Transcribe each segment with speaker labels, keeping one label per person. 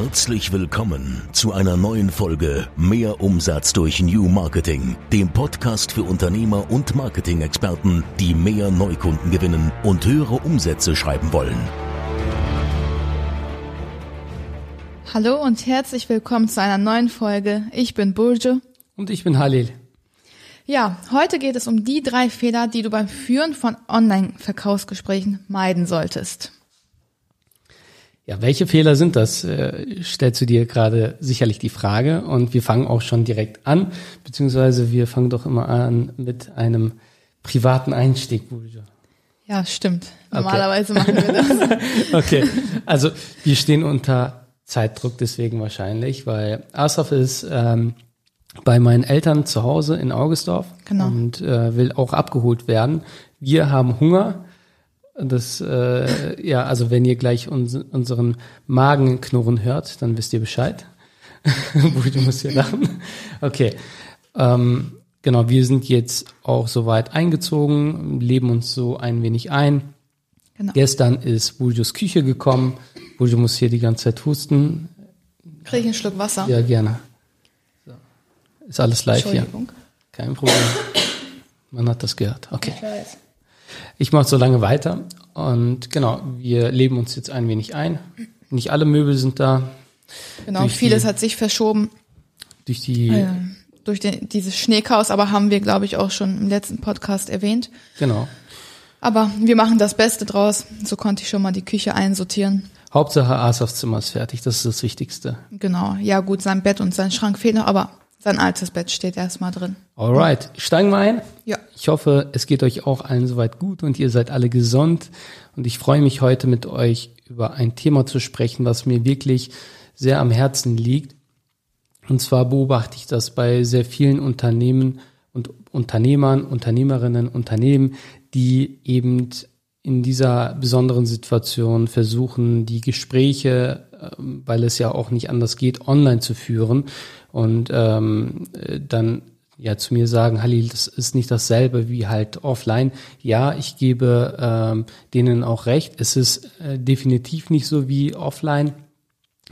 Speaker 1: Herzlich willkommen zu einer neuen Folge Mehr Umsatz durch New Marketing, dem Podcast für Unternehmer und Marketing-Experten, die mehr Neukunden gewinnen und höhere Umsätze schreiben wollen.
Speaker 2: Hallo und herzlich willkommen zu einer neuen Folge. Ich bin Burjo.
Speaker 3: Und ich bin Halil.
Speaker 2: Ja, heute geht es um die drei Fehler, die du beim Führen von Online-Verkaufsgesprächen meiden solltest.
Speaker 3: Ja, welche Fehler sind das? Äh, stellst du dir gerade sicherlich die Frage. Und wir fangen auch schon direkt an, beziehungsweise wir fangen doch immer an mit einem privaten Einstieg, Burjo.
Speaker 2: Ja, stimmt. Normalerweise okay. machen wir das.
Speaker 3: okay, also wir stehen unter Zeitdruck deswegen wahrscheinlich, weil Asaf ist ähm, bei meinen Eltern zu Hause in Augustorf genau. und äh, will auch abgeholt werden. Wir haben Hunger. Das, äh, ja, also wenn ihr gleich uns, unseren Magen knurren hört, dann wisst ihr Bescheid. du musst hier lachen. Okay. Ähm, genau, wir sind jetzt auch soweit eingezogen, leben uns so ein wenig ein. Genau. Gestern ist Burjos Küche gekommen. Burjo muss hier die ganze Zeit husten.
Speaker 2: Kriege ich einen Schluck Wasser?
Speaker 3: Ja, gerne. Ist alles live hier. Kein Problem. Man hat das gehört. Okay. Ich mache so lange weiter. Und genau, wir leben uns jetzt ein wenig ein. Nicht alle Möbel sind da.
Speaker 2: Genau, durch vieles die, hat sich verschoben.
Speaker 3: Durch die.
Speaker 2: Äh, durch den, dieses Schneechaos, aber haben wir, glaube ich, auch schon im letzten Podcast erwähnt.
Speaker 3: Genau.
Speaker 2: Aber wir machen das Beste draus. So konnte ich schon mal die Küche einsortieren.
Speaker 3: Hauptsache Asafs Zimmer ist fertig, das ist das Wichtigste.
Speaker 2: Genau, ja gut, sein Bett und sein Schrank fehlen noch, aber sein altes Bett steht erstmal drin.
Speaker 3: Alright, steigen wir ein.
Speaker 2: Ja.
Speaker 3: Ich hoffe, es geht euch auch allen soweit gut und ihr seid alle gesund. Und ich freue mich heute mit euch über ein Thema zu sprechen, was mir wirklich sehr am Herzen liegt. Und zwar beobachte ich das bei sehr vielen Unternehmen und Unternehmern, Unternehmerinnen, Unternehmen, die eben in dieser besonderen Situation versuchen, die Gespräche, ähm, weil es ja auch nicht anders geht, online zu führen und ähm, dann ja zu mir sagen, Halil, das ist nicht dasselbe wie halt offline. Ja, ich gebe ähm, denen auch recht. Es ist äh, definitiv nicht so wie offline.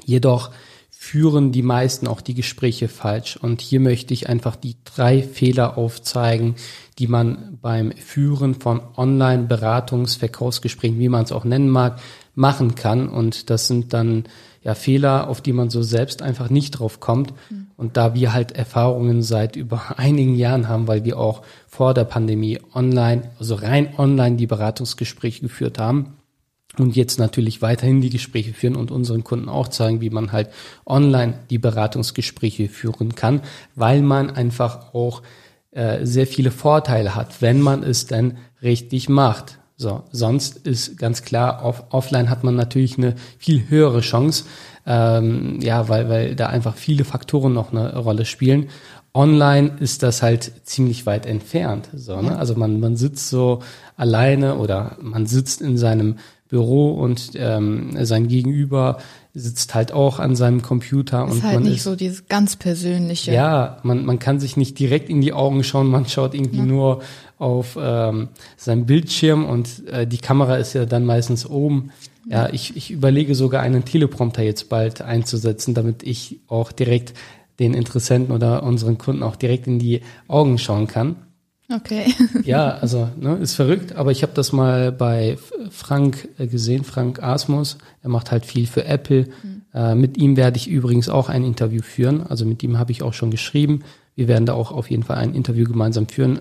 Speaker 3: Jedoch führen die meisten auch die Gespräche falsch. Und hier möchte ich einfach die drei Fehler aufzeigen, die man beim Führen von Online-Beratungs-Verkaufsgesprächen, wie man es auch nennen mag, machen kann. Und das sind dann ja Fehler, auf die man so selbst einfach nicht drauf kommt. Mhm. Und da wir halt Erfahrungen seit über einigen Jahren haben, weil wir auch vor der Pandemie online, also rein online die Beratungsgespräche geführt haben und jetzt natürlich weiterhin die Gespräche führen und unseren Kunden auch zeigen, wie man halt online die Beratungsgespräche führen kann, weil man einfach auch äh, sehr viele Vorteile hat, wenn man es denn richtig macht. So, sonst ist ganz klar, off offline hat man natürlich eine viel höhere Chance, ähm, ja, weil, weil da einfach viele Faktoren noch eine Rolle spielen. Online ist das halt ziemlich weit entfernt. So, ne? Also man, man sitzt so alleine oder man sitzt in seinem Büro und ähm, sein Gegenüber sitzt halt auch an seinem Computer
Speaker 2: ist
Speaker 3: und
Speaker 2: halt
Speaker 3: man
Speaker 2: nicht
Speaker 3: ist,
Speaker 2: so dieses ganz persönliche.
Speaker 3: Ja, man, man kann sich nicht direkt in die Augen schauen, man schaut irgendwie ja. nur auf ähm, seinem Bildschirm und äh, die Kamera ist ja dann meistens oben. Ja, ich, ich überlege sogar einen Teleprompter jetzt bald einzusetzen, damit ich auch direkt den Interessenten oder unseren Kunden auch direkt in die Augen schauen kann.
Speaker 2: Okay.
Speaker 3: ja, also ne, ist verrückt, aber ich habe das mal bei Frank äh, gesehen, Frank Asmus. Er macht halt viel für Apple. Mhm. Äh, mit ihm werde ich übrigens auch ein Interview führen. Also mit ihm habe ich auch schon geschrieben. Wir werden da auch auf jeden Fall ein Interview gemeinsam führen.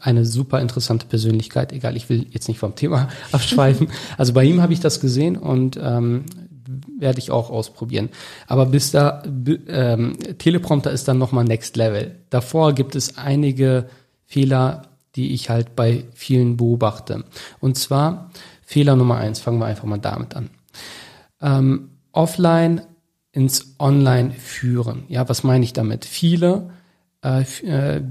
Speaker 3: Eine super interessante Persönlichkeit. Egal, ich will jetzt nicht vom Thema abschweifen. Also bei ihm habe ich das gesehen und ähm, werde ich auch ausprobieren. Aber bis da ähm, Teleprompter ist dann nochmal Next Level. Davor gibt es einige Fehler, die ich halt bei vielen beobachte. Und zwar Fehler Nummer eins, fangen wir einfach mal damit an. Ähm, offline ins Online führen. Ja, was meine ich damit? Viele äh, äh,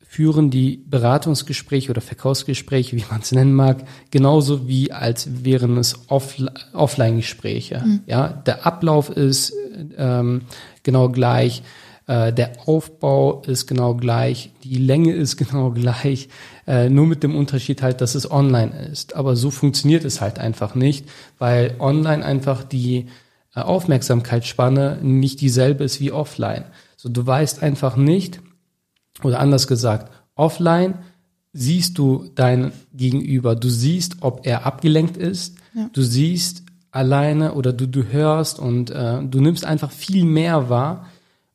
Speaker 3: führen die Beratungsgespräche oder Verkaufsgespräche, wie man es nennen mag, genauso wie als wären es Off Offline-Gespräche. Mhm. Ja, der Ablauf ist ähm, genau gleich. Äh, der Aufbau ist genau gleich, die Länge ist genau gleich, äh, nur mit dem Unterschied halt, dass es online ist. Aber so funktioniert es halt einfach nicht, weil online einfach die äh, Aufmerksamkeitsspanne nicht dieselbe ist wie offline. So, du weißt einfach nicht, oder anders gesagt, offline siehst du dein Gegenüber, du siehst, ob er abgelenkt ist, ja. du siehst alleine oder du, du hörst und äh, du nimmst einfach viel mehr wahr.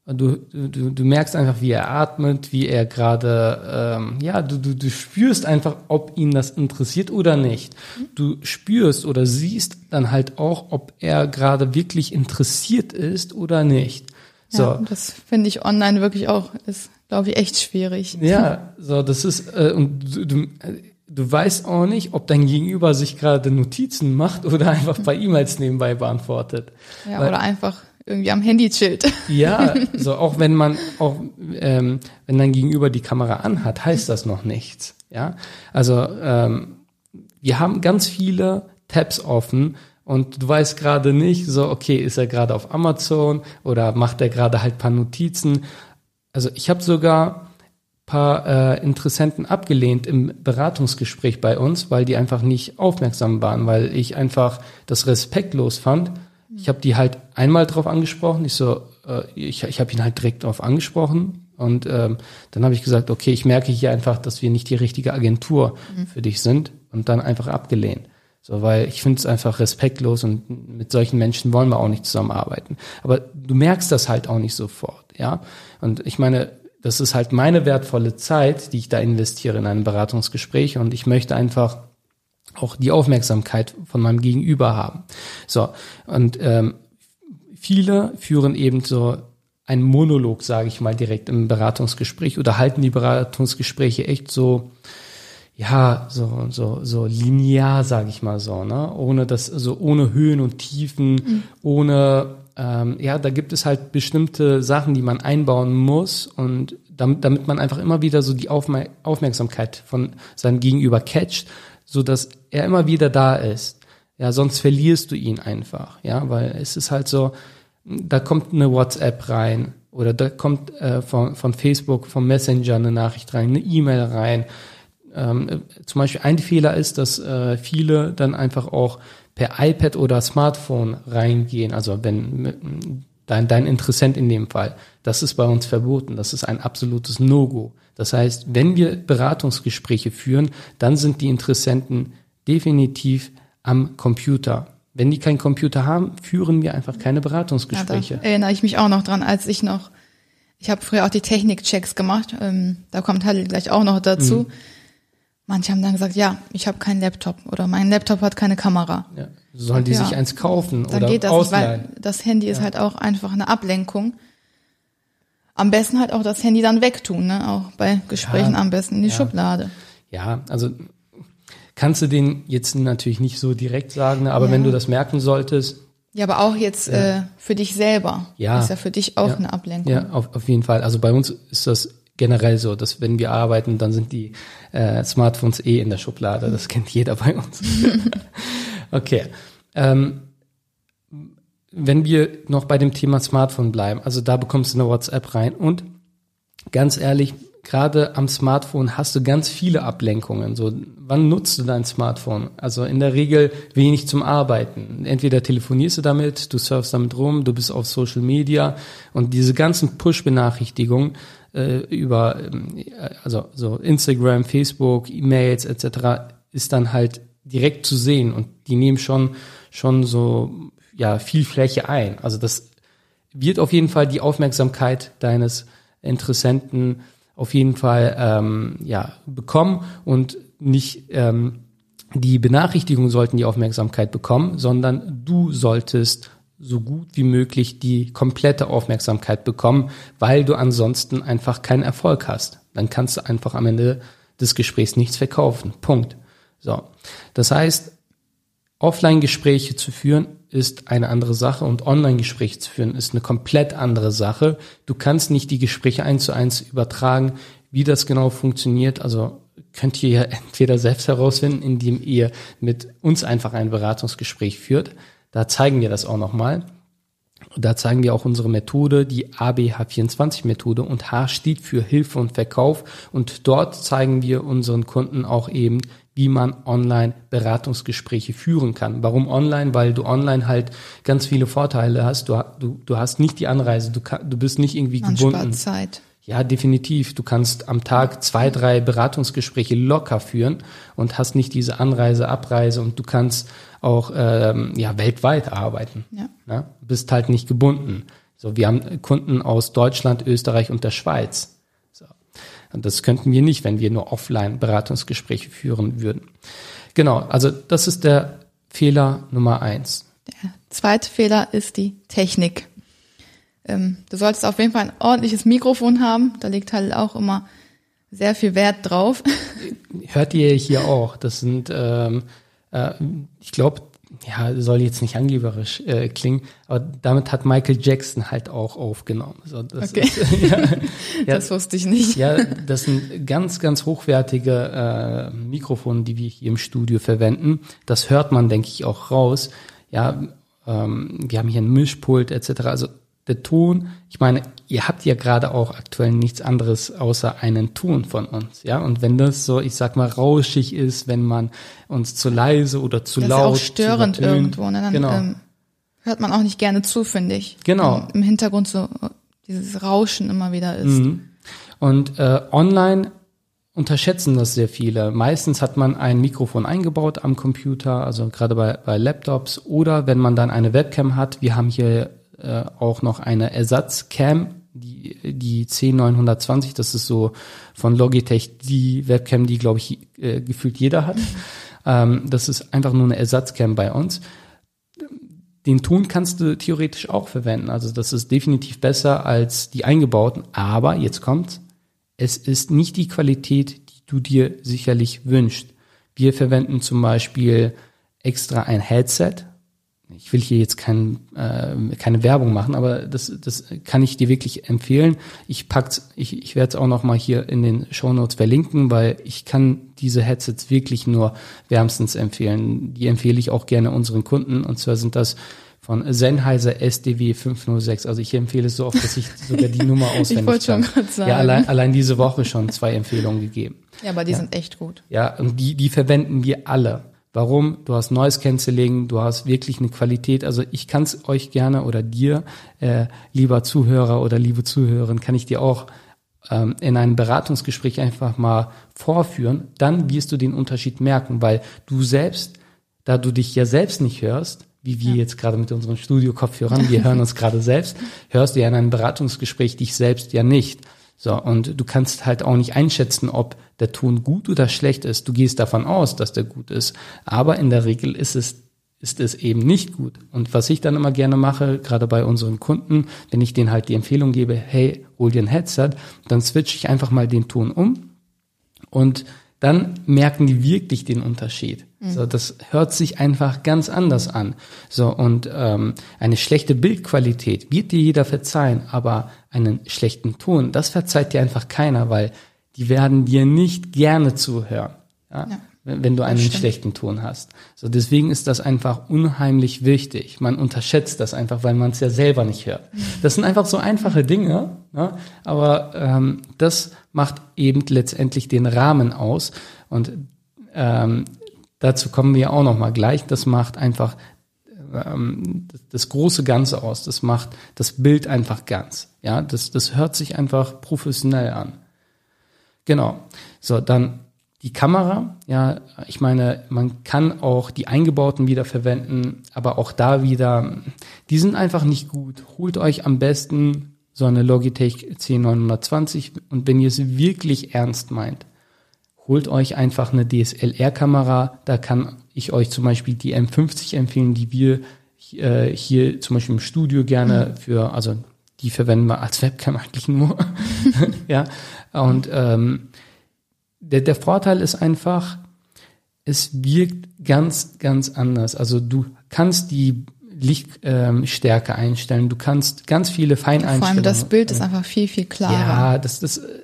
Speaker 3: Du, du, du merkst einfach, wie er atmet, wie er gerade, ähm, ja, du, du, du spürst einfach, ob ihn das interessiert oder nicht. Du spürst oder siehst dann halt auch, ob er gerade wirklich interessiert ist oder nicht. So.
Speaker 2: Ja, das finde ich online wirklich auch, ist, glaube ich, echt schwierig.
Speaker 3: Ja, so, das ist, äh, und du, du, du weißt auch nicht, ob dein Gegenüber sich gerade Notizen macht oder einfach bei E-Mails nebenbei beantwortet.
Speaker 2: Ja, Weil, oder einfach irgendwie am Handy chillt.
Speaker 3: Ja, so auch wenn man auch ähm, wenn dein Gegenüber die Kamera anhat, heißt das noch nichts. Ja, also ähm, wir haben ganz viele Tabs offen und du weißt gerade nicht, so okay, ist er gerade auf Amazon oder macht er gerade halt paar Notizen. Also ich habe sogar paar äh, Interessenten abgelehnt im Beratungsgespräch bei uns, weil die einfach nicht aufmerksam waren, weil ich einfach das respektlos fand. Ich habe die halt einmal drauf angesprochen. Ich so, äh, ich, ich habe ihn halt direkt drauf angesprochen und ähm, dann habe ich gesagt, okay, ich merke hier einfach, dass wir nicht die richtige Agentur mhm. für dich sind und dann einfach abgelehnt. So, weil ich finde es einfach respektlos und mit solchen Menschen wollen wir auch nicht zusammenarbeiten. Aber du merkst das halt auch nicht sofort, ja. Und ich meine, das ist halt meine wertvolle Zeit, die ich da investiere in ein Beratungsgespräch und ich möchte einfach auch die Aufmerksamkeit von meinem Gegenüber haben. So, und ähm, viele führen eben so einen Monolog, sage ich mal, direkt im Beratungsgespräch oder halten die Beratungsgespräche echt so ja, so, so, so linear, sage ich mal so, ne? Ohne das, so ohne Höhen und Tiefen, mhm. ohne, ähm, ja, da gibt es halt bestimmte Sachen, die man einbauen muss und damit, damit man einfach immer wieder so die Aufmer Aufmerksamkeit von seinem Gegenüber catcht, so dass er immer wieder da ist. Ja, sonst verlierst du ihn einfach, ja, weil es ist halt so, da kommt eine WhatsApp rein oder da kommt äh, von, von Facebook, vom Messenger eine Nachricht rein, eine E-Mail rein ähm, zum Beispiel ein Fehler ist, dass äh, viele dann einfach auch per iPad oder Smartphone reingehen, also wenn dein, dein Interessent in dem Fall, das ist bei uns verboten, das ist ein absolutes No-Go. Das heißt, wenn wir Beratungsgespräche führen, dann sind die Interessenten definitiv am Computer. Wenn die keinen Computer haben, führen wir einfach keine Beratungsgespräche. Ja,
Speaker 2: da erinnere ich mich auch noch dran, als ich noch, ich habe früher auch die Technikchecks gemacht, ähm, da kommt halt gleich auch noch dazu. Mhm Manche haben dann gesagt, ja, ich habe keinen Laptop oder mein Laptop hat keine Kamera. Ja.
Speaker 3: Sollen die ja. sich eins kaufen
Speaker 2: dann
Speaker 3: oder
Speaker 2: geht das ausleihen? Nicht, weil das Handy ist halt auch einfach eine Ablenkung. Am besten halt auch das Handy dann wegtun, ne? Auch bei Gesprächen ja. am besten in die Schublade.
Speaker 3: Ja, also kannst du den jetzt natürlich nicht so direkt sagen, ne? aber wenn du das merken solltest.
Speaker 2: Ja, aber auch jetzt äh, für dich selber. Ja. Ist ja für dich auch eine Ablenkung.
Speaker 3: Ja, auf, auf jeden Fall. Also bei uns ist das generell so, dass wenn wir arbeiten, dann sind die äh, Smartphones eh in der Schublade. Das kennt jeder bei uns. okay. Ähm, wenn wir noch bei dem Thema Smartphone bleiben, also da bekommst du eine WhatsApp rein und ganz ehrlich, gerade am Smartphone hast du ganz viele Ablenkungen. So, wann nutzt du dein Smartphone? Also in der Regel wenig zum Arbeiten. Entweder telefonierst du damit, du surfst damit rum, du bist auf Social Media und diese ganzen Push-Benachrichtigungen äh, über ähm, also so Instagram, Facebook, E-Mails etc. ist dann halt direkt zu sehen und die nehmen schon schon so ja viel Fläche ein. Also das wird auf jeden Fall die Aufmerksamkeit deines Interessenten auf jeden Fall ähm, ja bekommen und nicht ähm, die Benachrichtigungen sollten die Aufmerksamkeit bekommen, sondern du solltest so gut wie möglich die komplette Aufmerksamkeit bekommen, weil du ansonsten einfach keinen Erfolg hast. Dann kannst du einfach am Ende des Gesprächs nichts verkaufen. Punkt. So. Das heißt, Offline-Gespräche zu führen ist eine andere Sache und Online-Gespräche zu führen ist eine komplett andere Sache. Du kannst nicht die Gespräche eins zu eins übertragen. Wie das genau funktioniert, also könnt ihr ja entweder selbst herausfinden, indem ihr mit uns einfach ein Beratungsgespräch führt. Da zeigen wir das auch nochmal. Da zeigen wir auch unsere Methode, die ABH24-Methode und H steht für Hilfe und Verkauf. Und dort zeigen wir unseren Kunden auch eben, wie man online Beratungsgespräche führen kann. Warum online? Weil du online halt ganz viele Vorteile hast. Du, du, du hast nicht die Anreise, du, kann, du bist nicht irgendwie man gebunden.
Speaker 2: Zeit.
Speaker 3: Ja, definitiv. Du kannst am Tag zwei, drei Beratungsgespräche locker führen und hast nicht diese Anreise, Abreise und du kannst auch ähm, ja, weltweit arbeiten. Ja. ja. Bist halt nicht gebunden. So, wir haben Kunden aus Deutschland, Österreich und der Schweiz. So. Und das könnten wir nicht, wenn wir nur offline Beratungsgespräche führen würden. Genau, also das ist der Fehler Nummer eins.
Speaker 2: Der zweite Fehler ist die Technik. Ähm, du solltest auf jeden Fall ein ordentliches Mikrofon haben. Da liegt halt auch immer sehr viel Wert drauf.
Speaker 3: Hört ihr hier auch? Das sind, ähm, äh, ich glaube, ja, soll jetzt nicht angeberisch äh, klingen, aber damit hat Michael Jackson halt auch aufgenommen.
Speaker 2: Also das okay. Ist, ja, ja, das wusste ich nicht.
Speaker 3: Ja, das sind ganz, ganz hochwertige äh, Mikrofone, die wir hier im Studio verwenden. Das hört man, denke ich, auch raus. Ja, ähm, wir haben hier ein Mischpult etc. Also der Ton, ich meine, ihr habt ja gerade auch aktuell nichts anderes außer einen Ton von uns, ja. Und wenn das so, ich sag mal, rauschig ist, wenn man uns zu leise oder zu das laut,
Speaker 2: ist auch störend irgendwo, ne? Dann genau. ähm, hört man auch nicht gerne zu, finde ich.
Speaker 3: Genau.
Speaker 2: Im Hintergrund so dieses Rauschen immer wieder ist. Mhm.
Speaker 3: Und äh, online unterschätzen das sehr viele. Meistens hat man ein Mikrofon eingebaut am Computer, also gerade bei, bei Laptops oder wenn man dann eine Webcam hat. Wir haben hier äh, auch noch eine Ersatzcam, die, die C920, das ist so von Logitech die Webcam, die, glaube ich, äh, gefühlt jeder hat. Ähm, das ist einfach nur eine Ersatzcam bei uns. Den Ton kannst du theoretisch auch verwenden. Also das ist definitiv besser als die eingebauten. Aber jetzt kommt, es ist nicht die Qualität, die du dir sicherlich wünschst. Wir verwenden zum Beispiel extra ein Headset, ich will hier jetzt kein, äh, keine Werbung machen, aber das, das kann ich dir wirklich empfehlen. Ich pack's, ich, ich werde es auch noch mal hier in den Show Notes verlinken, weil ich kann diese Headsets wirklich nur wärmstens empfehlen. Die empfehle ich auch gerne unseren Kunden und zwar sind das von Sennheiser SDW 506. Also ich empfehle es so oft, dass ich sogar die Nummer auswendig Ich wollte schon gerade sagen. Ja, allein, allein diese Woche schon zwei Empfehlungen gegeben.
Speaker 2: Ja, aber die ja. sind echt gut.
Speaker 3: Ja, und die, die verwenden wir alle. Warum? Du hast Noise Cancelling, du hast wirklich eine Qualität. Also ich kann es euch gerne oder dir, äh, lieber Zuhörer oder liebe Zuhörerin, kann ich dir auch ähm, in einem Beratungsgespräch einfach mal vorführen. Dann wirst du den Unterschied merken, weil du selbst, da du dich ja selbst nicht hörst, wie wir ja. jetzt gerade mit unseren Studio-Kopfhörern, wir hören uns gerade selbst, hörst du ja in einem Beratungsgespräch dich selbst ja nicht. So, und du kannst halt auch nicht einschätzen, ob der Ton gut oder schlecht ist. Du gehst davon aus, dass der gut ist. Aber in der Regel ist es, ist es eben nicht gut. Und was ich dann immer gerne mache, gerade bei unseren Kunden, wenn ich denen halt die Empfehlung gebe, hey, hol dir ein Headset, dann switche ich einfach mal den Ton um und dann merken die wirklich den Unterschied. Mhm. So, das hört sich einfach ganz anders an. So und ähm, eine schlechte Bildqualität wird dir jeder verzeihen, aber einen schlechten Ton, das verzeiht dir einfach keiner, weil die werden dir nicht gerne zuhören. Ja? ja wenn du einen schlechten Ton hast. So deswegen ist das einfach unheimlich wichtig. Man unterschätzt das einfach, weil man es ja selber nicht hört. Mhm. Das sind einfach so einfache Dinge, ne? aber ähm, das macht eben letztendlich den Rahmen aus und ähm, dazu kommen wir auch noch mal gleich. Das macht einfach ähm, das, das große Ganze aus. Das macht das Bild einfach ganz. Ja, das das hört sich einfach professionell an. Genau. So dann die Kamera, ja, ich meine, man kann auch die eingebauten wieder verwenden, aber auch da wieder, die sind einfach nicht gut. Holt euch am besten so eine Logitech C920 und wenn ihr es wirklich ernst meint, holt euch einfach eine DSLR-Kamera. Da kann ich euch zum Beispiel die M50 empfehlen, die wir äh, hier zum Beispiel im Studio gerne mhm. für, also die verwenden wir als Webcam eigentlich nur. ja, und ähm, der, der Vorteil ist einfach, es wirkt ganz, ganz anders. Also du kannst die Lichtstärke ähm, einstellen, du kannst ganz viele Feineinstellungen. Vor allem
Speaker 2: das Bild ist einfach viel, viel klarer.
Speaker 3: Ja, das, das äh,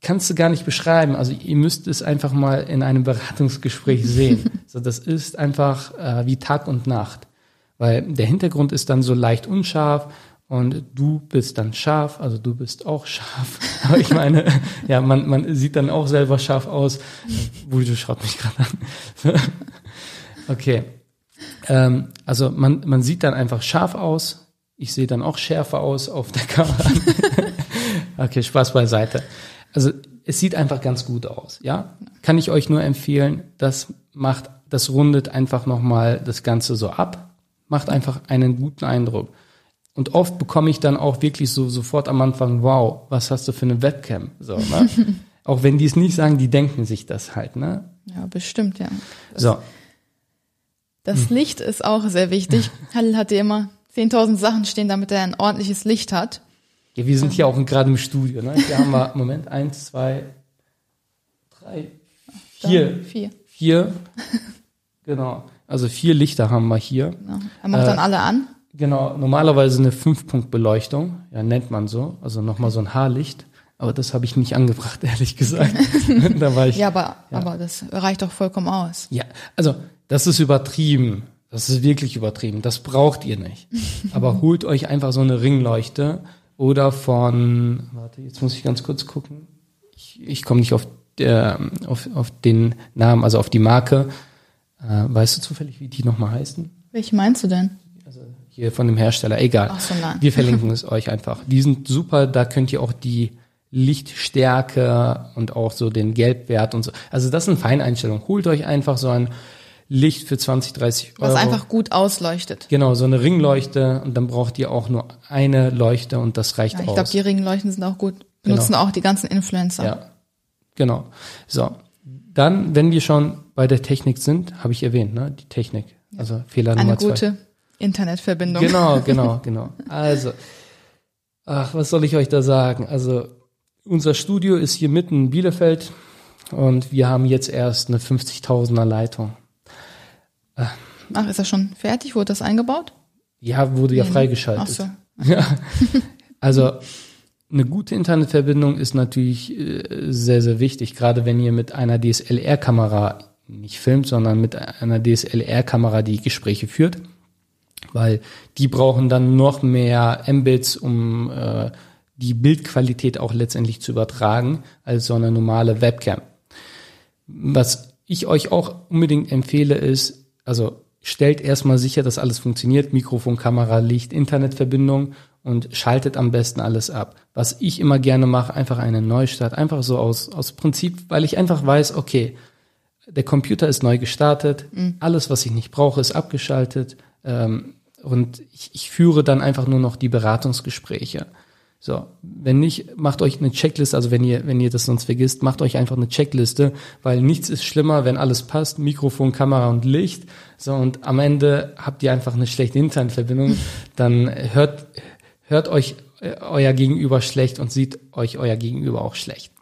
Speaker 3: kannst du gar nicht beschreiben. Also ihr müsst es einfach mal in einem Beratungsgespräch sehen. so, das ist einfach äh, wie Tag und Nacht. Weil der Hintergrund ist dann so leicht unscharf und du bist dann scharf, also du bist auch scharf. Aber ich meine, ja, man, man sieht dann auch selber scharf aus. Buljo schaut mich gerade an. okay. Ähm, also man, man sieht dann einfach scharf aus. Ich sehe dann auch schärfer aus auf der Kamera. okay, Spaß beiseite. Also es sieht einfach ganz gut aus, ja. Kann ich euch nur empfehlen, das macht, das rundet einfach nochmal das Ganze so ab, macht einfach einen guten Eindruck. Und oft bekomme ich dann auch wirklich so sofort am Anfang, wow, was hast du für eine Webcam? So, ne? auch wenn die es nicht sagen, die denken sich das halt, ne?
Speaker 2: Ja, bestimmt, ja. Das,
Speaker 3: So,
Speaker 2: das Licht ist auch sehr wichtig. Halil hatte immer 10.000 Sachen stehen, damit er ein ordentliches Licht hat.
Speaker 3: ja, wir sind hier auch gerade im Studio, ne? Hier haben wir, Moment, eins, zwei, drei,
Speaker 2: Dann
Speaker 3: vier,
Speaker 2: Vier.
Speaker 3: vier, genau. Also vier Lichter haben wir hier.
Speaker 2: Genau. Er macht
Speaker 3: Äh,
Speaker 2: dann alle an.
Speaker 3: Genau, normalerweise eine Fünf-Punkt-Beleuchtung, ja, nennt man so, also nochmal so ein Haarlicht. Aber das habe ich nicht angebracht, ehrlich gesagt. da war ich,
Speaker 2: Ja, aber, aber das reicht doch vollkommen aus.
Speaker 3: ja, also das ist übertrieben. Das ist wirklich übertrieben. Das braucht ihr nicht. Aber holt euch einfach so eine Ringleuchte oder von, warte, jetzt muss ich ganz kurz gucken. Ich, ich komme nicht auf, der, auf, auf den Namen, also auf die Marke. Äh, weißt du zufällig, wie die nochmal heißen?
Speaker 2: Welche meinst du denn?
Speaker 3: Also hier von dem Hersteller, egal.
Speaker 2: Ach so, nein.
Speaker 3: Wir verlinken es euch einfach. Die sind super, da könnt ihr auch die Lichtstärke und auch so den Gelbwert und so. Also das sind Feineinstellungen. Holt euch einfach so ein Licht für 20, 30 Euro.
Speaker 2: Was einfach gut ausleuchtet.
Speaker 3: Genau, so eine Ringleuchte und dann braucht ihr auch nur eine Leuchte und das reicht
Speaker 2: Ja, ich
Speaker 3: aus.
Speaker 2: glaube, die Ringleuchten sind auch gut. Benutzen auch die ganzen Influencer.
Speaker 3: Ja, genau. So, dann, wenn wir schon bei der Technik sind, habe ich erwähnt, ne? Die Technik. Also Fehler
Speaker 2: Eine
Speaker 3: Nummer zwei.
Speaker 2: gute Internetverbindung.
Speaker 3: Genau, genau, genau. Also, ach, was soll ich euch da sagen? Also, unser Studio ist hier mitten in Bielefeld und wir haben jetzt erst eine 50.000er Leitung.
Speaker 2: Ach, ist das schon fertig? Wurde das eingebaut?
Speaker 3: Ja, wurde ja freigeschaltet.
Speaker 2: Ach so.
Speaker 3: Ja. Also eine gute Internetverbindung ist natürlich äh, sehr, sehr wichtig, gerade wenn ihr mit einer DSLR-Kamera nicht filmt, sondern mit einer DSLR-Kamera die Gespräche führt, weil die brauchen dann noch mehr Mbits, um äh, die Bildqualität auch letztendlich zu übertragen, als so eine normale Webcam. Was ich euch auch unbedingt empfehle, ist, also stellt erstmal sicher, dass alles funktioniert, Mikrofon, Kamera, Licht, Internetverbindung und schaltet am besten alles ab. Was ich immer gerne mache, einfach eine Neustart, einfach so aus, aus Prinzip, weil ich einfach weiß, okay, der Computer ist neu gestartet, alles, was ich nicht brauche, ist abgeschaltet ähm, und ich, ich führe dann einfach nur noch die Beratungsgespräche. So, wenn nicht, macht euch eine Checkliste, also wenn ihr, wenn ihr das sonst vergisst, macht euch einfach eine Checkliste, weil nichts ist schlimmer, wenn alles passt, Mikrofon, Kamera und Licht. So, und am Ende habt ihr einfach eine schlechte Internetverbindung, dann hört, hört euch äh, euer Gegenüber schlecht und sieht euch euer Gegenüber auch schlecht.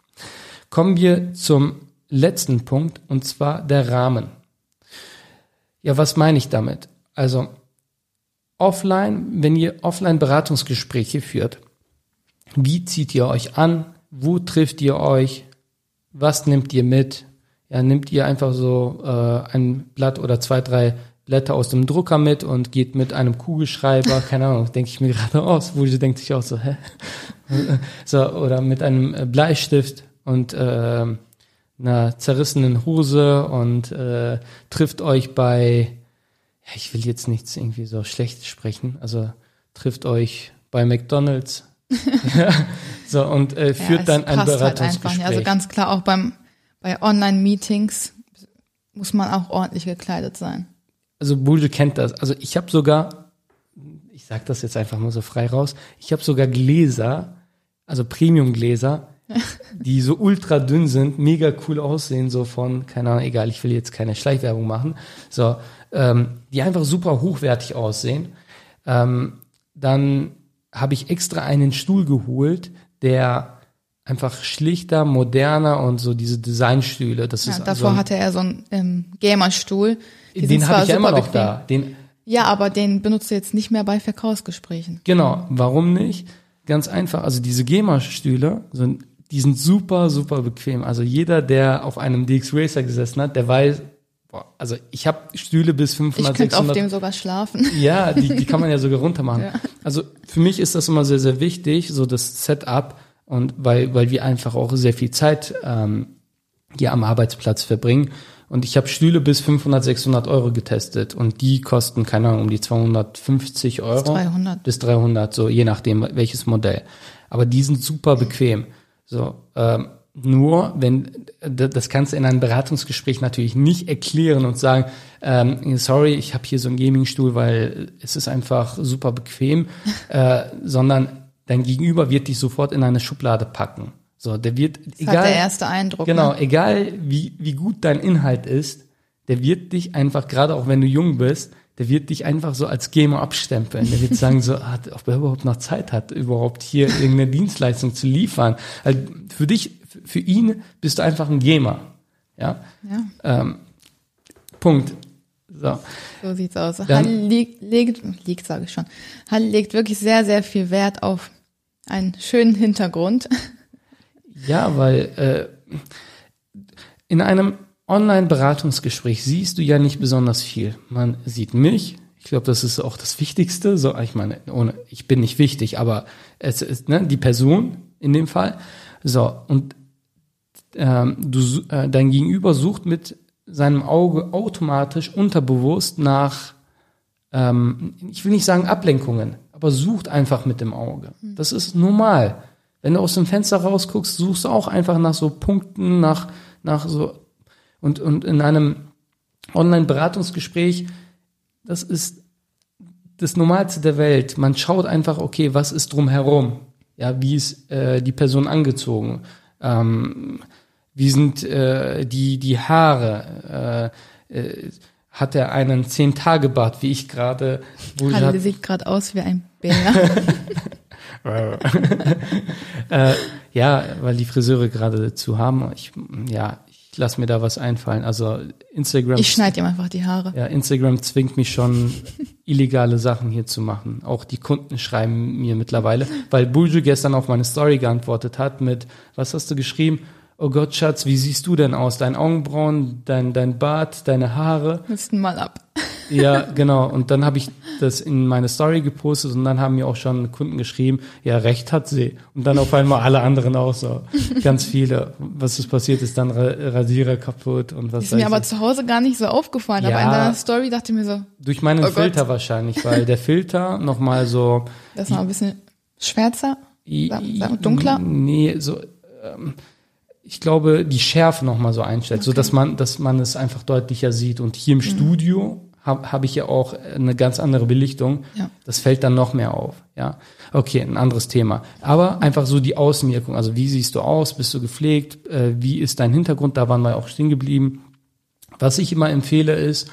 Speaker 3: Kommen wir zum letzten Punkt, und zwar der Rahmen. Ja, was meine ich damit? Also, offline, wenn ihr offline Beratungsgespräche führt, wie zieht ihr euch an? Wo trifft ihr euch? Was nehmt ihr mit? Ja, nehmt ihr einfach so äh, ein Blatt oder zwei, drei Blätter aus dem Drucker mit und geht mit einem Kugelschreiber, keine Ahnung, denke ich mir gerade aus, wo sie denkt sich auch so, hä? so, oder mit einem äh, Bleistift und äh, einer zerrissenen Hose und äh, trifft euch bei, ja, ich will jetzt nichts irgendwie so schlecht sprechen, also trifft euch bei McDonalds ja, so und äh, führt
Speaker 2: es
Speaker 3: dann ein
Speaker 2: halt
Speaker 3: Beratungsgespräch.
Speaker 2: einfach. Also ganz klar, auch beim, bei Online-Meetings muss man auch ordentlich gekleidet sein.
Speaker 3: also Bulge kennt das. Also ich habe sogar, ich sag das jetzt einfach mal so frei raus, ich habe sogar Gläser, also Premium-Gläser, die so ultra dünn sind, mega cool aussehen, so von, keine Ahnung, egal, ich will jetzt keine Schleichwerbung machen, so, ähm, die einfach super hochwertig aussehen. Ähm, dann habe ich extra einen Stuhl geholt, der einfach schlichter, moderner und so diese Designstühle, das
Speaker 2: Ja,
Speaker 3: ist
Speaker 2: davor
Speaker 3: so ein,
Speaker 2: hatte er so einen ähm, Gamerstuhl. Die
Speaker 3: den habe ich ja immer noch
Speaker 2: bequem.
Speaker 3: da. Den,
Speaker 2: Ja, aber den benutzt du jetzt nicht mehr bei Verkaufsgesprächen.
Speaker 3: Genau, warum nicht? Ganz einfach, also diese GEMA-Stühle sind, die sind super, super bequem. Also jeder, der auf einem DX Racer gesessen hat, der weiß, boah, also ich habe Stühle bis
Speaker 2: Ich
Speaker 3: 500,
Speaker 2: könnte auf
Speaker 3: 600.
Speaker 2: dem sogar schlafen.
Speaker 3: Ja, die, die kann man ja sogar runter machen.
Speaker 2: Ja.
Speaker 3: Also für mich ist das immer sehr, sehr wichtig, so das Setup und weil, weil wir einfach auch sehr viel Zeit ähm, hier am Arbeitsplatz verbringen. Und ich habe Stühle bis 500, 600 Euro getestet und die kosten, keine Ahnung, um die 250 Euro. Bis
Speaker 2: 300.
Speaker 3: Bis 300, so je nachdem welches Modell. Aber die sind super bequem. So, ähm, nur wenn das kannst du in einem Beratungsgespräch natürlich nicht erklären und sagen, ähm, sorry, ich habe hier so einen Gaming-Stuhl, weil es ist einfach super bequem, äh, sondern dein Gegenüber wird dich sofort in eine Schublade packen. So, der wird
Speaker 2: Das
Speaker 3: egal.
Speaker 2: hat der erste Eindruck.
Speaker 3: Genau,
Speaker 2: Ne?
Speaker 3: egal wie, wie gut dein Inhalt ist, der wird dich einfach, gerade auch wenn du jung bist, der wird dich einfach so als Gamer abstempeln. Der wird sagen so, hat, ob er überhaupt noch Zeit hat, überhaupt hier irgendeine Dienstleistung zu liefern. Also für dich, für ihn bist du einfach ein Gamer. Ja,
Speaker 2: Ja,
Speaker 3: ähm, Punkt. So.
Speaker 2: so sieht's aus.
Speaker 3: Dann-
Speaker 2: Hall liegt, legt, liegt sage ich schon. Hall legt wirklich sehr, sehr viel Wert auf einen schönen Hintergrund.
Speaker 3: Ja, weil äh, in einem Online-Beratungsgespräch siehst du ja nicht besonders viel. Man sieht mich. Ich glaube, das ist auch das Wichtigste. So, ich meine, ohne, ich bin nicht wichtig, aber es ist ne, die Person in dem Fall. So und ähm, du, äh, dein Gegenüber sucht mit seinem Auge automatisch unterbewusst nach, ähm, ich will nicht sagen Ablenkungen, aber sucht einfach mit dem Auge. Das ist normal. Wenn du aus dem Fenster rausguckst, suchst du auch einfach nach so Punkten, nach, nach so, und, und in einem Online-Beratungsgespräch, das ist das Normalste der Welt. Man schaut einfach, okay, was ist drumherum? Ja, wie ist äh, die Person angezogen? Ähm, wie sind äh, die, die Haare? Äh, äh, hat er einen Zehn-Tage-Bart, wie ich gerade,
Speaker 2: Halle sieht gerade aus wie ein Bär.
Speaker 3: äh, ja, weil die Friseure gerade dazu haben. Ich, ja, ich lasse mir da was einfallen. Also Instagram.
Speaker 2: Ich schneide ihm einfach die Haare.
Speaker 3: Ja, Instagram zwingt mich schon, illegale Sachen hier zu machen. Auch die Kunden schreiben mir mittlerweile, weil Buju gestern auf meine Story geantwortet hat mit, was hast du geschrieben? Oh Gott, Schatz, wie siehst du denn aus? Dein Augenbrauen, dein, dein Bart, deine Haare?
Speaker 2: Müssten mal ab.
Speaker 3: Ja, genau. Und dann habe ich das in meine Story gepostet und dann haben mir auch schon Kunden geschrieben, ja, recht hat sie. Und dann auf einmal alle anderen auch so. Ganz viele. Was ist passiert, ist dann Ra- Rasierer kaputt und was
Speaker 2: Ist mir aber
Speaker 3: ich.
Speaker 2: zu Hause gar nicht so aufgefallen. Aber
Speaker 3: Ja.
Speaker 2: in deiner Story dachte ich mir so,
Speaker 3: Durch meinen
Speaker 2: Oh Gott.
Speaker 3: Filter wahrscheinlich, weil der Filter nochmal so
Speaker 2: das war ein bisschen schwärzer. Dunkler?
Speaker 3: Nee, so ähm, ich glaube, die Schärfe nochmal so einstellt, so dass man, dass man es einfach deutlicher sieht. Und hier im
Speaker 2: Mhm.
Speaker 3: Studio habe hab ich ja auch eine ganz andere Belichtung.
Speaker 2: Ja.
Speaker 3: Das fällt dann noch mehr auf. Ja, okay, ein anderes Thema. Aber einfach so die Außenwirkung. Also wie siehst du aus? Bist du gepflegt? Äh, wie ist dein Hintergrund? Da waren wir auch stehen geblieben. Was ich immer empfehle ist,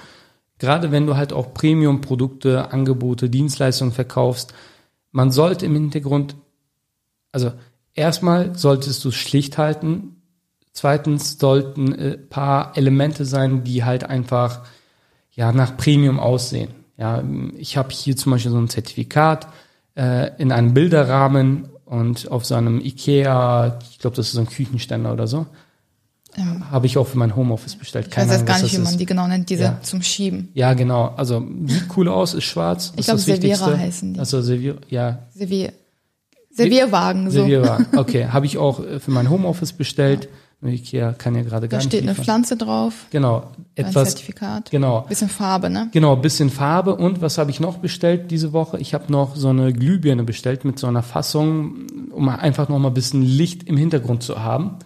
Speaker 3: gerade wenn du halt auch Premium-Produkte, Angebote, Dienstleistungen verkaufst, man sollte im Hintergrund, also erstmal solltest du es schlicht halten. Zweitens sollten äh, paar Elemente sein, die halt einfach ja nach Premium aussehen. Ja, ich habe hier zum Beispiel so ein Zertifikat äh, in einem Bilderrahmen und auf so einem Ikea, ich glaube, das ist so ein Küchenständer oder so,
Speaker 2: Ähm,
Speaker 3: habe ich auch für mein Homeoffice bestellt.
Speaker 2: ich weiß jetzt gar nicht, wie man
Speaker 3: ist.
Speaker 2: die genau nennt, diese
Speaker 3: Ja.
Speaker 2: zum Schieben.
Speaker 3: Ja, genau. Also sieht cool aus, ist schwarz.
Speaker 2: Ich
Speaker 3: ist
Speaker 2: glaub,
Speaker 3: das
Speaker 2: Serviera heißen die.
Speaker 3: Also Servier, ja,
Speaker 2: Servier Servierwagen, so.
Speaker 3: Servierwagen. Okay, habe ich auch äh, für mein Homeoffice bestellt. Ikea kann ja gerade gar
Speaker 2: Da
Speaker 3: nicht
Speaker 2: steht eine
Speaker 3: liefern.
Speaker 2: Pflanze drauf,
Speaker 3: Genau,
Speaker 2: ein
Speaker 3: etwas
Speaker 2: Zertifikat.
Speaker 3: genau.
Speaker 2: Bisschen Farbe, ne?
Speaker 3: Genau, bisschen Farbe und was habe ich noch bestellt diese Woche? Ich habe noch so eine Glühbirne bestellt mit so einer Fassung, um einfach noch mal ein bisschen Licht im Hintergrund zu haben.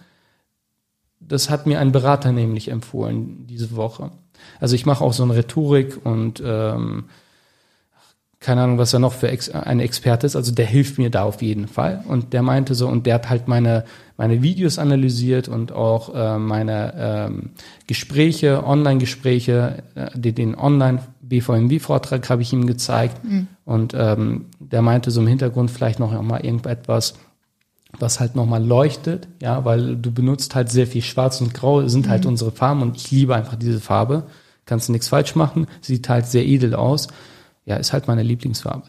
Speaker 3: Das hat mir ein Berater nämlich empfohlen diese Woche. Also ich mache auch so eine Rhetorik und ähm, keine Ahnung, was er noch für Ex ein Experte ist. Also der hilft mir da auf jeden Fall. Und der meinte so, und der hat halt meine, meine Videos analysiert und auch äh, meine ähm, Gespräche, Online-Gespräche, äh, den, Online-BVMW-Vortrag habe ich ihm gezeigt. Und ähm, der meinte so im Hintergrund vielleicht noch mal irgendetwas, was halt nochmal leuchtet, ja, weil du benutzt halt sehr viel Schwarz und Grau, sind halt unsere Farben und ich liebe einfach diese Farbe. Kannst du nichts falsch machen, sieht halt sehr edel aus. Ja, ist halt meine Lieblingsfarbe.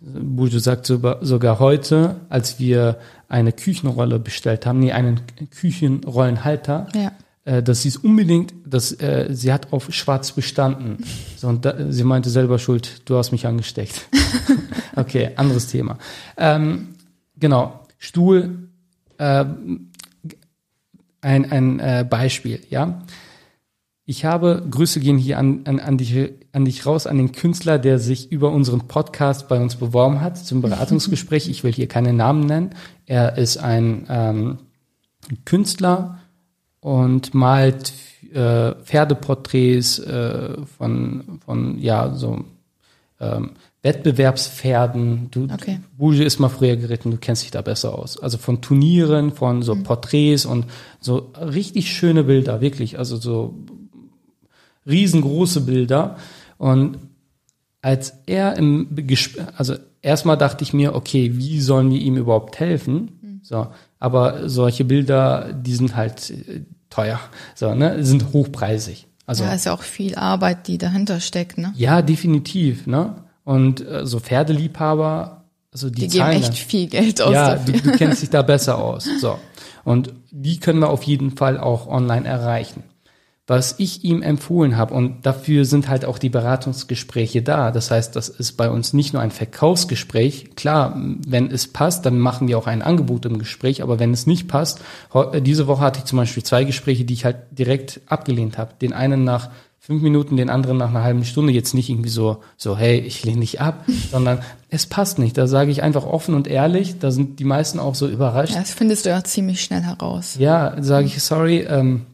Speaker 3: Buju sagt sogar, sogar heute, als wir eine Küchenrolle bestellt haben, nee, einen Küchenrollenhalter,
Speaker 2: Ja.
Speaker 3: äh, dass sie es unbedingt, dass äh, sie hat auf Schwarz bestanden. So, und da, sie meinte selber schuld, du hast mich angesteckt. okay, anderes Thema. Ähm, genau, Stuhl, äh, ein, ein äh, Beispiel, ja. Ich habe, Grüße gehen hier an, an, an, dich, an dich raus, an den Künstler, der sich über unseren Podcast bei uns beworben hat zum Beratungsgespräch. Ich will hier keine Namen nennen. Er ist ein ähm, Künstler und malt äh, Pferdeporträts äh, von, von, ja, so ähm, Wettbewerbspferden. Du,
Speaker 2: Okay.
Speaker 3: Bouge ist mal früher geritten, du kennst dich da besser aus. Also von Turnieren, von so Porträts und so richtig schöne Bilder, wirklich. Also so riesengroße Bilder. Und als er im Gespräch, also erstmal dachte ich mir, okay, wie sollen wir ihm überhaupt helfen? So, aber solche Bilder, die sind halt äh, teuer, so, ne, sind hochpreisig. Also
Speaker 2: ja, ist ja auch viel Arbeit, die dahinter steckt, ne?
Speaker 3: ja, definitiv, ne? Und äh, so Pferdeliebhaber, also die,
Speaker 2: Die geben echt viel Geld aus
Speaker 3: ja, du, du kennst dich da besser aus. So. Und die können wir auf jeden Fall auch online erreichen. Was ich ihm empfohlen habe, und dafür sind halt auch die Beratungsgespräche da. Das heißt, das ist bei uns nicht nur ein Verkaufsgespräch. Klar, wenn es passt, dann machen wir auch ein Angebot im Gespräch. Aber wenn es nicht passt, diese Woche hatte ich zum Beispiel zwei Gespräche, die ich halt direkt abgelehnt habe. Den einen nach fünf Minuten, den anderen nach einer halben Stunde. Jetzt nicht irgendwie so, so, hey, ich lehne dich ab, sondern es passt nicht. Da sage ich einfach offen und ehrlich. Da sind die meisten auch so überrascht.
Speaker 2: Ja, das findest du ja ziemlich schnell heraus.
Speaker 3: Ja, sage ich, sorry, ähm,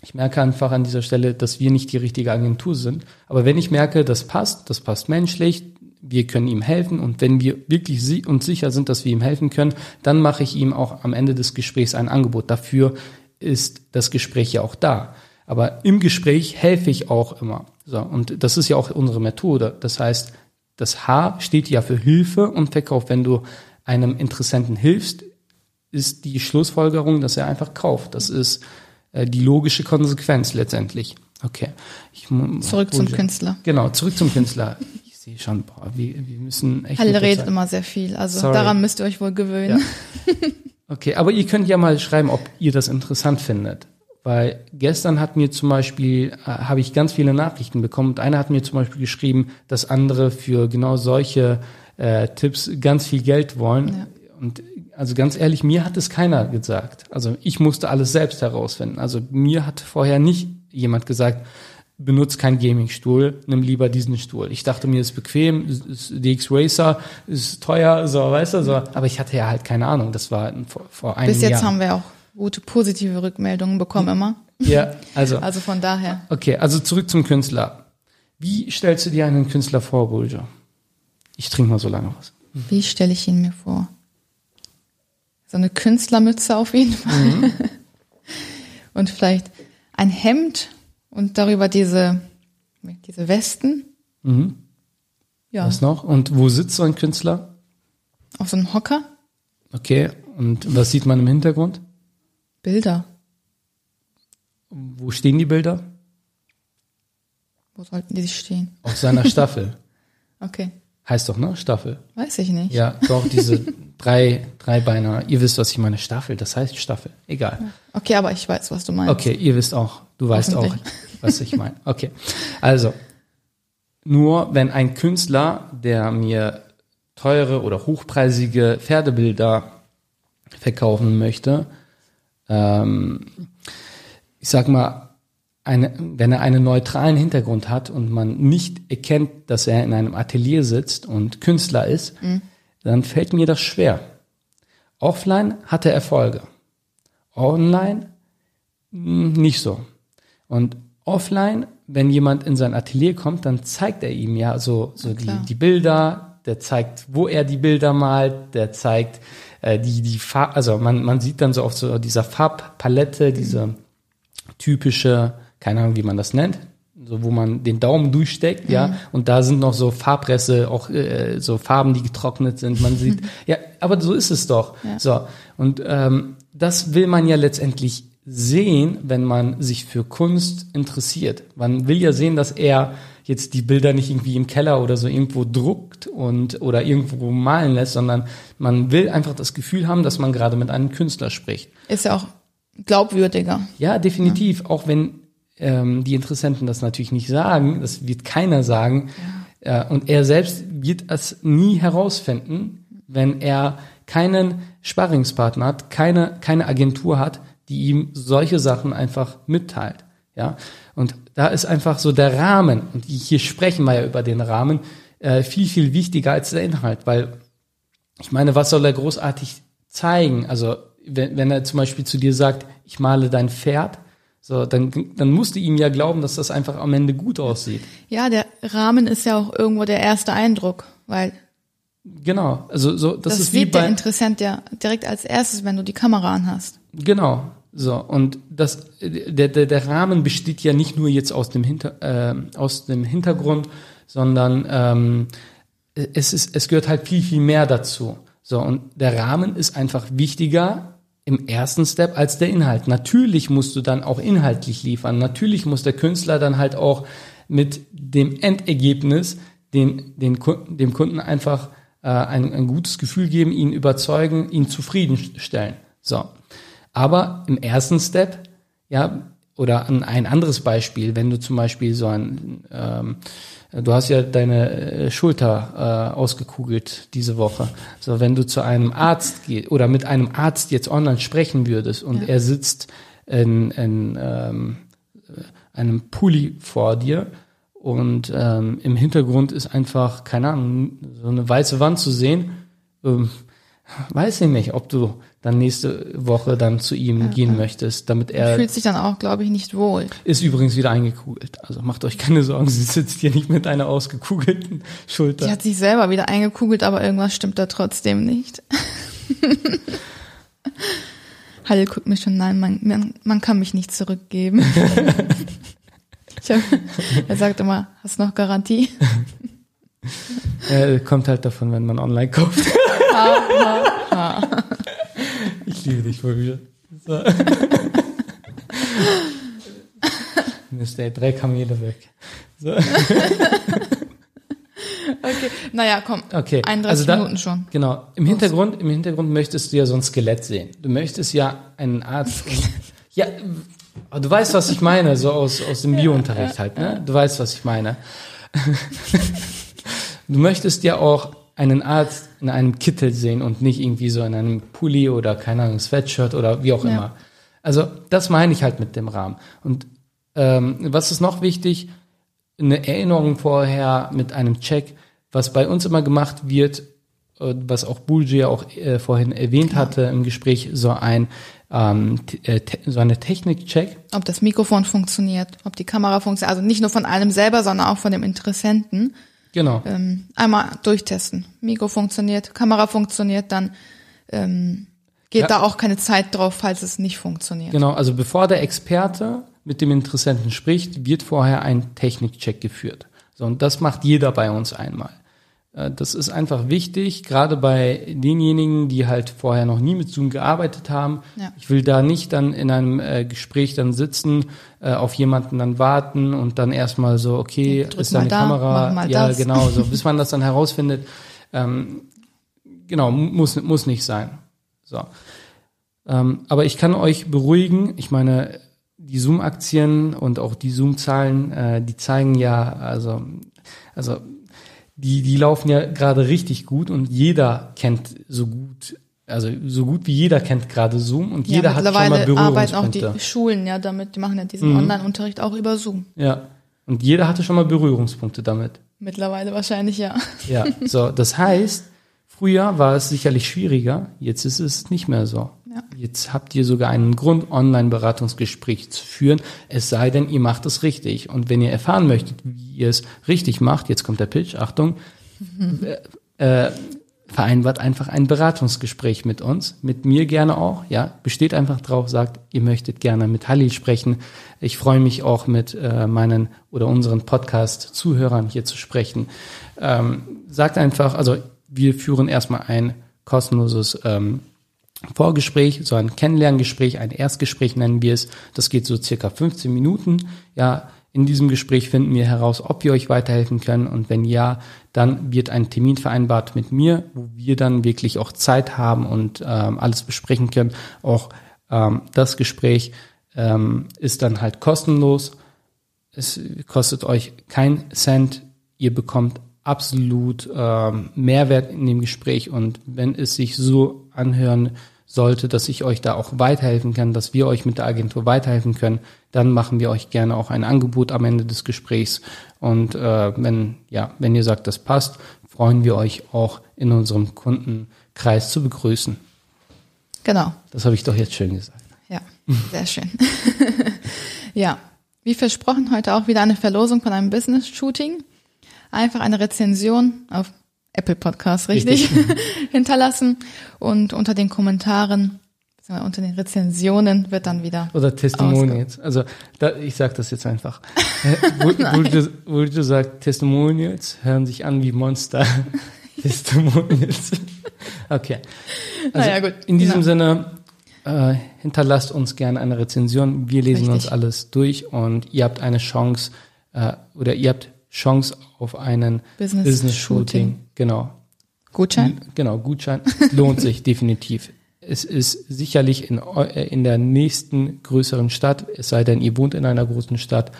Speaker 3: ich merke einfach an dieser Stelle, dass wir nicht die richtige Agentur sind. Aber wenn ich merke, das passt, das passt menschlich, wir können ihm helfen und wenn wir wirklich uns sicher sind, dass wir ihm helfen können, dann mache ich ihm auch am Ende des Gesprächs ein Angebot. Dafür ist das Gespräch ja auch da. Aber im Gespräch helfe ich auch immer. So, und das ist ja auch unsere Methode. Das heißt, das H steht ja für Hilfe und Verkauf. Wenn du einem Interessenten hilfst, ist die Schlussfolgerung, dass er einfach kauft. Das ist äh, die logische Konsequenz letztendlich. Okay. Ich,
Speaker 2: Zurück zum. Künstler.
Speaker 3: Genau, zurück zum Künstler. Ich sehe schon, boah, wir, wir müssen echt.
Speaker 2: Halle redet immer sehr viel, also
Speaker 3: Sorry.
Speaker 2: daran müsst ihr euch wohl gewöhnen.
Speaker 3: Okay, aber ihr könnt ja mal schreiben, ob ihr das interessant findet. Weil gestern hat mir zum Beispiel, äh, habe ich ganz viele Nachrichten bekommen und einer hat mir zum Beispiel geschrieben, dass andere für genau solche äh, Tipps ganz viel Geld wollen.
Speaker 2: Ja.
Speaker 3: Und also ganz ehrlich, mir hat es keiner gesagt. Also ich musste alles selbst herausfinden. Also mir hat vorher nicht jemand gesagt, benutzt keinen Gaming-Stuhl, nimm lieber diesen Stuhl. Ich dachte mir, ist bequem, ist, DX Racer, ist teuer, so, weißt du, so. Aber ich hatte ja halt keine Ahnung. Das war vor, vor einem
Speaker 2: Bis jetzt
Speaker 3: Jahr.
Speaker 2: haben wir auch gute positive Rückmeldungen bekommen immer.
Speaker 3: Ja, also,
Speaker 2: Also von daher.
Speaker 3: okay, also zurück zum Künstler. Wie stellst du dir einen Künstler vor, Bulger? Ich trinke mal so lange was.
Speaker 2: Wie stelle ich ihn mir vor? So eine Künstlermütze auf jeden Fall.
Speaker 3: Mhm.
Speaker 2: Und vielleicht ein Hemd und darüber diese, diese Westen.
Speaker 3: Mhm.
Speaker 2: Ja,
Speaker 3: Was noch? Und wo sitzt so ein Künstler?
Speaker 2: auf so einem Hocker.
Speaker 3: Okay, und was sieht man im Hintergrund?
Speaker 2: Bilder.
Speaker 3: Wo stehen die Bilder?
Speaker 2: Wo sollten die stehen?
Speaker 3: Auf seiner Staffel.
Speaker 2: Okay,
Speaker 3: Heißt doch, ne? Staffel.
Speaker 2: weiß ich nicht.
Speaker 3: Ja, doch, diese drei, drei Beiner. Ihr wisst, was ich meine. Staffel, das heißt Staffel. Egal.
Speaker 2: Okay, aber ich weiß, was du meinst.
Speaker 3: Okay, ihr wisst auch, du weißt auch, was ich meine. Okay, also nur wenn ein Künstler, der mir teure oder hochpreisige Pferdebilder verkaufen möchte, ähm, ich sag mal, eine, wenn er einen neutralen Hintergrund hat und man nicht erkennt, dass er in einem Atelier sitzt und Künstler ist, dann fällt mir das schwer. Offline hat er Erfolge. Online mh, nicht so. Und offline, wenn jemand in sein Atelier kommt, dann zeigt er ihm ja so, so die, die Bilder, der zeigt, wo er die Bilder malt, der zeigt äh, die, die Farb, also man, man sieht dann so auf so dieser Farbpalette, diese typische, keine Ahnung, wie man das nennt, so wo man den Daumen durchsteckt, ja, und da sind noch so Farbreste, auch äh, so Farben, die getrocknet sind. Man sieht, ja, aber so ist es doch. So und ähm, das will man ja letztendlich sehen, wenn man sich für Kunst interessiert. Man will ja sehen, dass er jetzt die Bilder nicht irgendwie im Keller oder so irgendwo druckt und oder irgendwo malen lässt, sondern man will einfach das Gefühl haben, dass man gerade mit einem Künstler spricht.
Speaker 2: Ist ja auch glaubwürdiger.
Speaker 3: Ja, definitiv. Ja. Auch wenn ähm, die Interessenten das natürlich nicht sagen, das wird keiner sagen. Ja. Äh, und er selbst wird es nie herausfinden, wenn er keinen Sparringspartner hat, keine, keine Agentur hat, die ihm solche Sachen einfach mitteilt. Ja, und da ist einfach so der Rahmen, und hier sprechen wir ja über den Rahmen, äh, viel, viel wichtiger als der Inhalt, weil ich meine, was soll er großartig zeigen? Also, wenn, wenn er zum Beispiel zu dir sagt, ich male dein Pferd, so, dann, dann musst du ihm ja glauben, dass das einfach am Ende gut aussieht.
Speaker 2: Ja, der Rahmen ist ja auch irgendwo der erste Eindruck, weil
Speaker 3: Genau, also so das,
Speaker 2: das
Speaker 3: ist
Speaker 2: wie
Speaker 3: wie bei
Speaker 2: der Interessent ja direkt als erstes, wenn du die Kamera anhast.
Speaker 3: genau so und das der, der der Rahmen besteht ja nicht nur jetzt aus dem Hinter äh, aus dem Hintergrund, sondern ähm, es ist es gehört halt viel viel mehr dazu. So und der Rahmen ist einfach wichtiger im ersten Step als der Inhalt. Natürlich musst du dann auch inhaltlich liefern. Natürlich muss der Künstler dann halt auch mit dem Endergebnis den, den, dem Kunden einfach äh, ein, ein gutes Gefühl geben, ihn überzeugen, ihn zufriedenstellen. So. Aber im ersten Step, ja, oder an ein anderes Beispiel, wenn du zum Beispiel so ein, ähm, du hast ja deine äh, Schulter äh, ausgekugelt diese Woche. So, wenn du zu einem Arzt gehst oder mit einem Arzt jetzt online sprechen würdest und ja. er sitzt in, in ähm, einem Pulli vor dir und ähm, im Hintergrund ist einfach, keine Ahnung, so eine weiße Wand zu sehen. Ähm, weiß ich nicht, ob du dann nächste Woche dann zu ihm ja, gehen ja. möchtest, damit er.
Speaker 2: Fühlt sich dann auch, glaube ich, nicht wohl.
Speaker 3: Ist übrigens wieder eingekugelt. Also macht euch keine Sorgen, sie sitzt hier nicht mit einer ausgekugelten Schulter.
Speaker 2: Sie hat sich selber wieder eingekugelt, aber irgendwas stimmt da trotzdem nicht. Halle guckt mich schon, nein, man, man, man kann mich nicht zurückgeben. hab, er sagt immer, hast noch Garantie?
Speaker 3: Ja, kommt halt davon, wenn man online kauft. Ha, ha, ha. Ich liebe dich wieder. So. Mist, ey, drei Kamele weg. So.
Speaker 2: Okay, naja, komm.
Speaker 3: Okay.
Speaker 2: 31
Speaker 3: also da,
Speaker 2: Minuten schon.
Speaker 3: Genau. Im Hintergrund, im Hintergrund möchtest du ja so ein Skelett sehen. Du möchtest ja einen Arzt. ja, du weißt, was ich meine, so aus, aus dem Biounterricht halt, ne? Du weißt, was ich meine. du möchtest ja auch einen Arzt in einem Kittel sehen und nicht irgendwie so in einem Pulli oder keine Ahnung, Sweatshirt oder wie auch ja. immer. Also das meine ich halt mit dem Rahmen. Und ähm, was ist noch wichtig? Eine Erinnerung vorher mit einem Check, was bei uns immer gemacht wird, äh, was auch Bulge auch äh, vorhin erwähnt genau. hatte im Gespräch, so ein ähm, äh, so eine Technik-Check.
Speaker 2: Ob das Mikrofon funktioniert, ob die Kamera funktioniert, also nicht nur von einem selber, sondern auch von dem Interessenten.
Speaker 3: Genau.
Speaker 2: Ähm, einmal durchtesten. Mikro funktioniert, Kamera funktioniert, dann ähm, geht ja. da auch keine Zeit drauf, falls es nicht funktioniert.
Speaker 3: Genau, also bevor der Experte mit dem Interessenten spricht, wird vorher ein Technikcheck geführt. So, und das macht jeder bei uns einmal. Äh, das ist einfach wichtig, gerade bei denjenigen, die halt vorher noch nie mit Zoom gearbeitet haben. Ja. Ich will da nicht dann in einem äh, Gespräch dann sitzen, äh, auf jemanden dann warten und dann erstmal so, okay, ja, ist da eine da, Kamera? ja, das. genau, so bis man das dann herausfindet. Ähm, genau, muss, muss nicht sein. So. Ähm, aber ich kann euch beruhigen, ich meine, die Zoom-Aktien und auch die Zoom-Zahlen, äh, die zeigen ja, also, also die, die laufen ja gerade richtig gut und jeder kennt so gut, also so gut wie jeder kennt gerade Zoom und ja, jeder hat schon mal Berührungspunkte. arbeiten
Speaker 2: auch die Schulen ja damit, die machen ja diesen mhm. Online-Unterricht auch über Zoom.
Speaker 3: Ja, und jeder hatte schon mal Berührungspunkte damit.
Speaker 2: Mittlerweile wahrscheinlich ja.
Speaker 3: Ja, so, das heißt, früher war es sicherlich schwieriger, jetzt ist es nicht mehr so. Ja. Jetzt habt ihr sogar einen Grund, Online-Beratungsgespräch zu führen, es sei denn, ihr macht es richtig. Und wenn ihr erfahren möchtet, wie ihr es richtig macht, jetzt kommt der Pitch, Achtung, mhm. äh, vereinbart einfach ein Beratungsgespräch mit uns, mit mir gerne auch, ja, besteht einfach drauf, sagt, ihr möchtet gerne mit Halil sprechen. Ich freue mich auch mit äh, meinen oder unseren Podcast-Zuhörern hier zu sprechen. Ähm, sagt einfach, also wir führen erstmal ein kostenloses ähm, Vorgespräch, so ein Kennenlerngespräch, ein Erstgespräch nennen wir es. Das geht so circa 15 Minuten. Ja, in diesem Gespräch finden wir heraus, ob wir euch weiterhelfen können und wenn ja, dann wird ein Termin vereinbart mit mir, wo wir dann wirklich auch Zeit haben und ähm, alles besprechen können, auch Ähm, das Gespräch ähm, ist dann halt kostenlos. Es kostet euch kein Cent. Ihr bekommt absolut ähm, Mehrwert in dem Gespräch und wenn es sich so anhören sollte, dass ich euch da auch weiterhelfen kann, dass wir euch mit der Agentur weiterhelfen können, dann machen wir euch gerne auch ein Angebot am Ende des Gesprächs. Und äh, wenn, ja, wenn ihr sagt, das passt, freuen wir euch auch in unserem Kundenkreis zu begrüßen.
Speaker 2: Genau.
Speaker 3: Das habe ich doch jetzt schön gesagt.
Speaker 2: Ja, sehr schön. ja, wie versprochen, heute auch wieder eine Verlosung von einem Business-Shooting. Einfach eine Rezension auf Apple Podcast, richtig, richtig. hinterlassen und unter den Kommentaren unter den Rezensionen wird dann wieder.
Speaker 3: Oder Testimonials. Also da, ich sage das jetzt einfach. du, wo du sagst, Testimonials hören sich an wie Monster. Testimonials. Okay. Also naja, gut. In diesem genau. Sinne, äh, hinterlasst uns gerne eine Rezension. Wir lesen Richtig. uns alles durch und ihr habt eine Chance äh, oder ihr habt Chance auf einen Business, Business Shooting. Shooting. Genau.
Speaker 2: Gutschein?
Speaker 3: Genau, Gutschein. Lohnt sich definitiv. Es ist sicherlich in, äh, in der nächsten größeren Stadt, es sei denn, ihr wohnt in einer großen Stadt,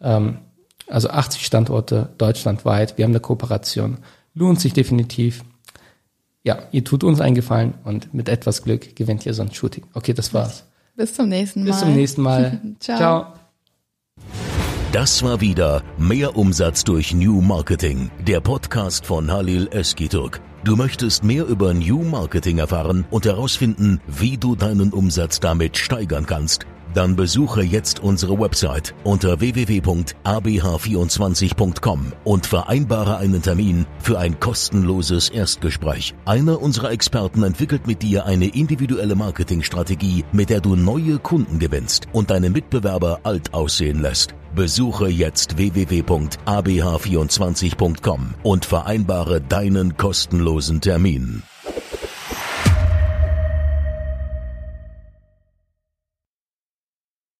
Speaker 3: ähm, also 80 Standorte deutschlandweit. Wir haben eine Kooperation. Lohnt sich definitiv. Ja, ihr tut uns einen Gefallen und mit etwas Glück gewinnt ihr so ein Shooting. Okay, das war's.
Speaker 2: Bis zum nächsten Mal.
Speaker 3: Bis zum nächsten Mal. Ciao. Ciao.
Speaker 1: Das war wieder Mehr Umsatz durch New Marketing, der Podcast von Halil Eskiturk. Du möchtest mehr über New Marketing erfahren und herausfinden, wie du deinen Umsatz damit steigern kannst? Dann besuche jetzt unsere Website unter www.abh24.com und vereinbare einen Termin für ein kostenloses Erstgespräch. Einer unserer Experten entwickelt mit dir eine individuelle Marketingstrategie, mit der du neue Kunden gewinnst und deine Mitbewerber alt aussehen lässt. Besuche jetzt www.abh24.com und vereinbare deinen kostenlosen Termin.